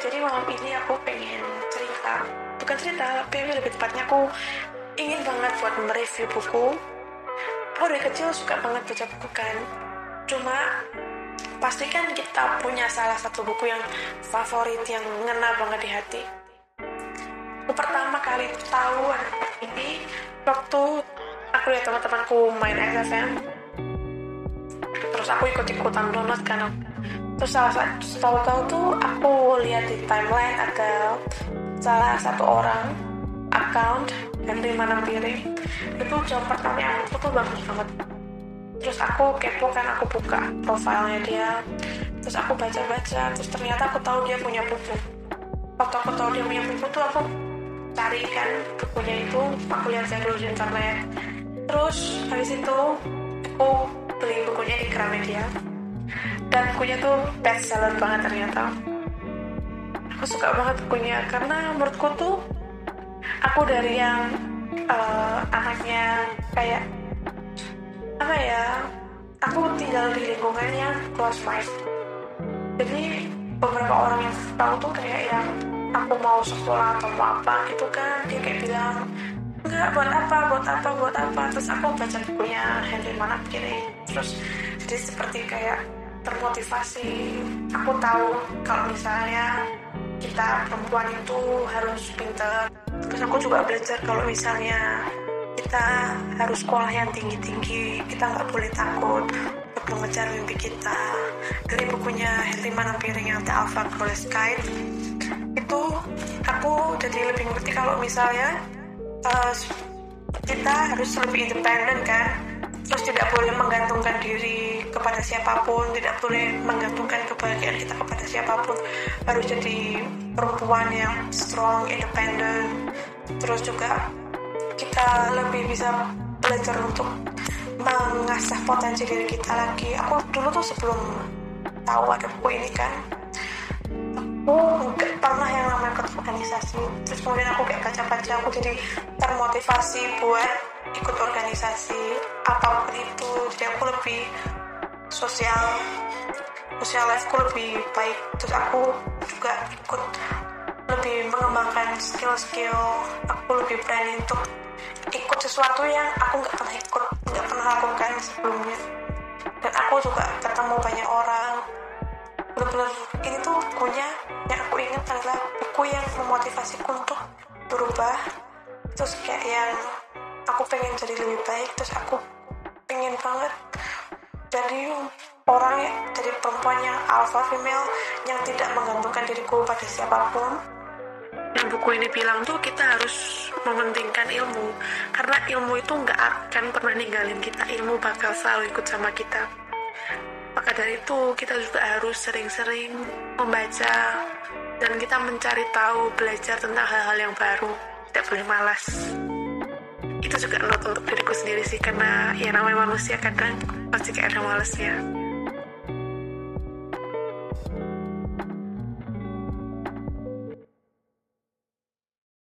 jadi malam ini aku pengen cerita. Bukan cerita tapi lebih tepatnya aku ingin banget buat mereview buku. Aku dari kecil suka banget baca buku kan. Cuma pasti kan kita punya salah satu buku yang favorit yang ngena banget di hati. Aku pertama kali tahu ini waktu aku lihat teman-temanku main SFM terus aku ikut-ikutan download kan terus salah satu tahu-tahu tuh aku lihat di timeline ada salah satu orang account Henry Manampiring itu jawab pertanyaan itu tuh bagus banget. Terus aku kepo kan aku buka profilnya dia. Terus aku baca-baca terus ternyata aku tahu dia punya buku. Waktu aku tahu dia punya buku tuh aku cari kan bukunya itu aku lihat saya dulu di internet. Terus habis itu aku beli bukunya di Gramedia dan bukunya tuh best seller banget ternyata. Aku suka banget bukunya karena menurutku tuh aku dari yang uh, anaknya kayak apa ya aku tinggal di lingkungan yang close mind jadi beberapa orang yang tahu tuh kayak yang aku mau sekolah atau mau apa gitu kan. Dia kayak bilang enggak buat apa buat apa buat apa. Terus aku baca bukunya Henry Manakiri terus jadi seperti kayak termotivasi. Aku tahu kalau misalnya kita perempuan itu harus pinter terus aku juga belajar kalau misalnya kita harus sekolah yang tinggi-tinggi kita nggak boleh takut untuk mengejar mimpi kita. Dari bukunya Henry Manampiring yang The Alpha Girl Sky itu aku jadi lebih ngerti kalau misalnya uh, kita harus lebih independen kan terus tidak boleh menggantungkan diri kepada siapa pun tidak boleh menggantungkan kebahagiaan kita kepada siapa pun. Harus jadi perempuan yang strong independen terus juga kita lebih bisa belajar untuk mengasah potensi diri kita lagi. Aku dulu tuh sebelum tahu ada buku ini kan aku nggak pernah yang namanya ikut organisasi. Terus kemudian aku kayak baca-baca aku jadi termotivasi buat ikut organisasi apa pun itu jadi aku lebih sosial sosial lifeku lebih baik. Terus aku juga ikut lebih mengembangkan skill-skill aku lebih berani untuk ikut sesuatu yang aku nggak pernah ikut nggak pernah lakukan sebelumnya. Dan aku juga ketemu banyak orang. Benar-benar ini tuh bukunya yang aku ingat adalah buku yang memotivasiku untuk berubah. Terus kayak yang aku pengen jadi lebih baik terus aku pengen banget jadi orang yang jadi perempuan yang alpha female yang tidak menggantungkan diriku pada siapa pun. Dan buku ini bilang tuh kita harus mementingkan ilmu karena ilmu itu nggak akan pernah ninggalin kita. Ilmu bakal selalu ikut sama kita. Maka dari itu kita juga harus sering-sering membaca dan kita mencari tahu belajar tentang hal-hal yang baru. Tidak boleh malas itu juga not untuk diriku sendiri sih karena ya namanya manusia kadang pasti kayak ada malesnya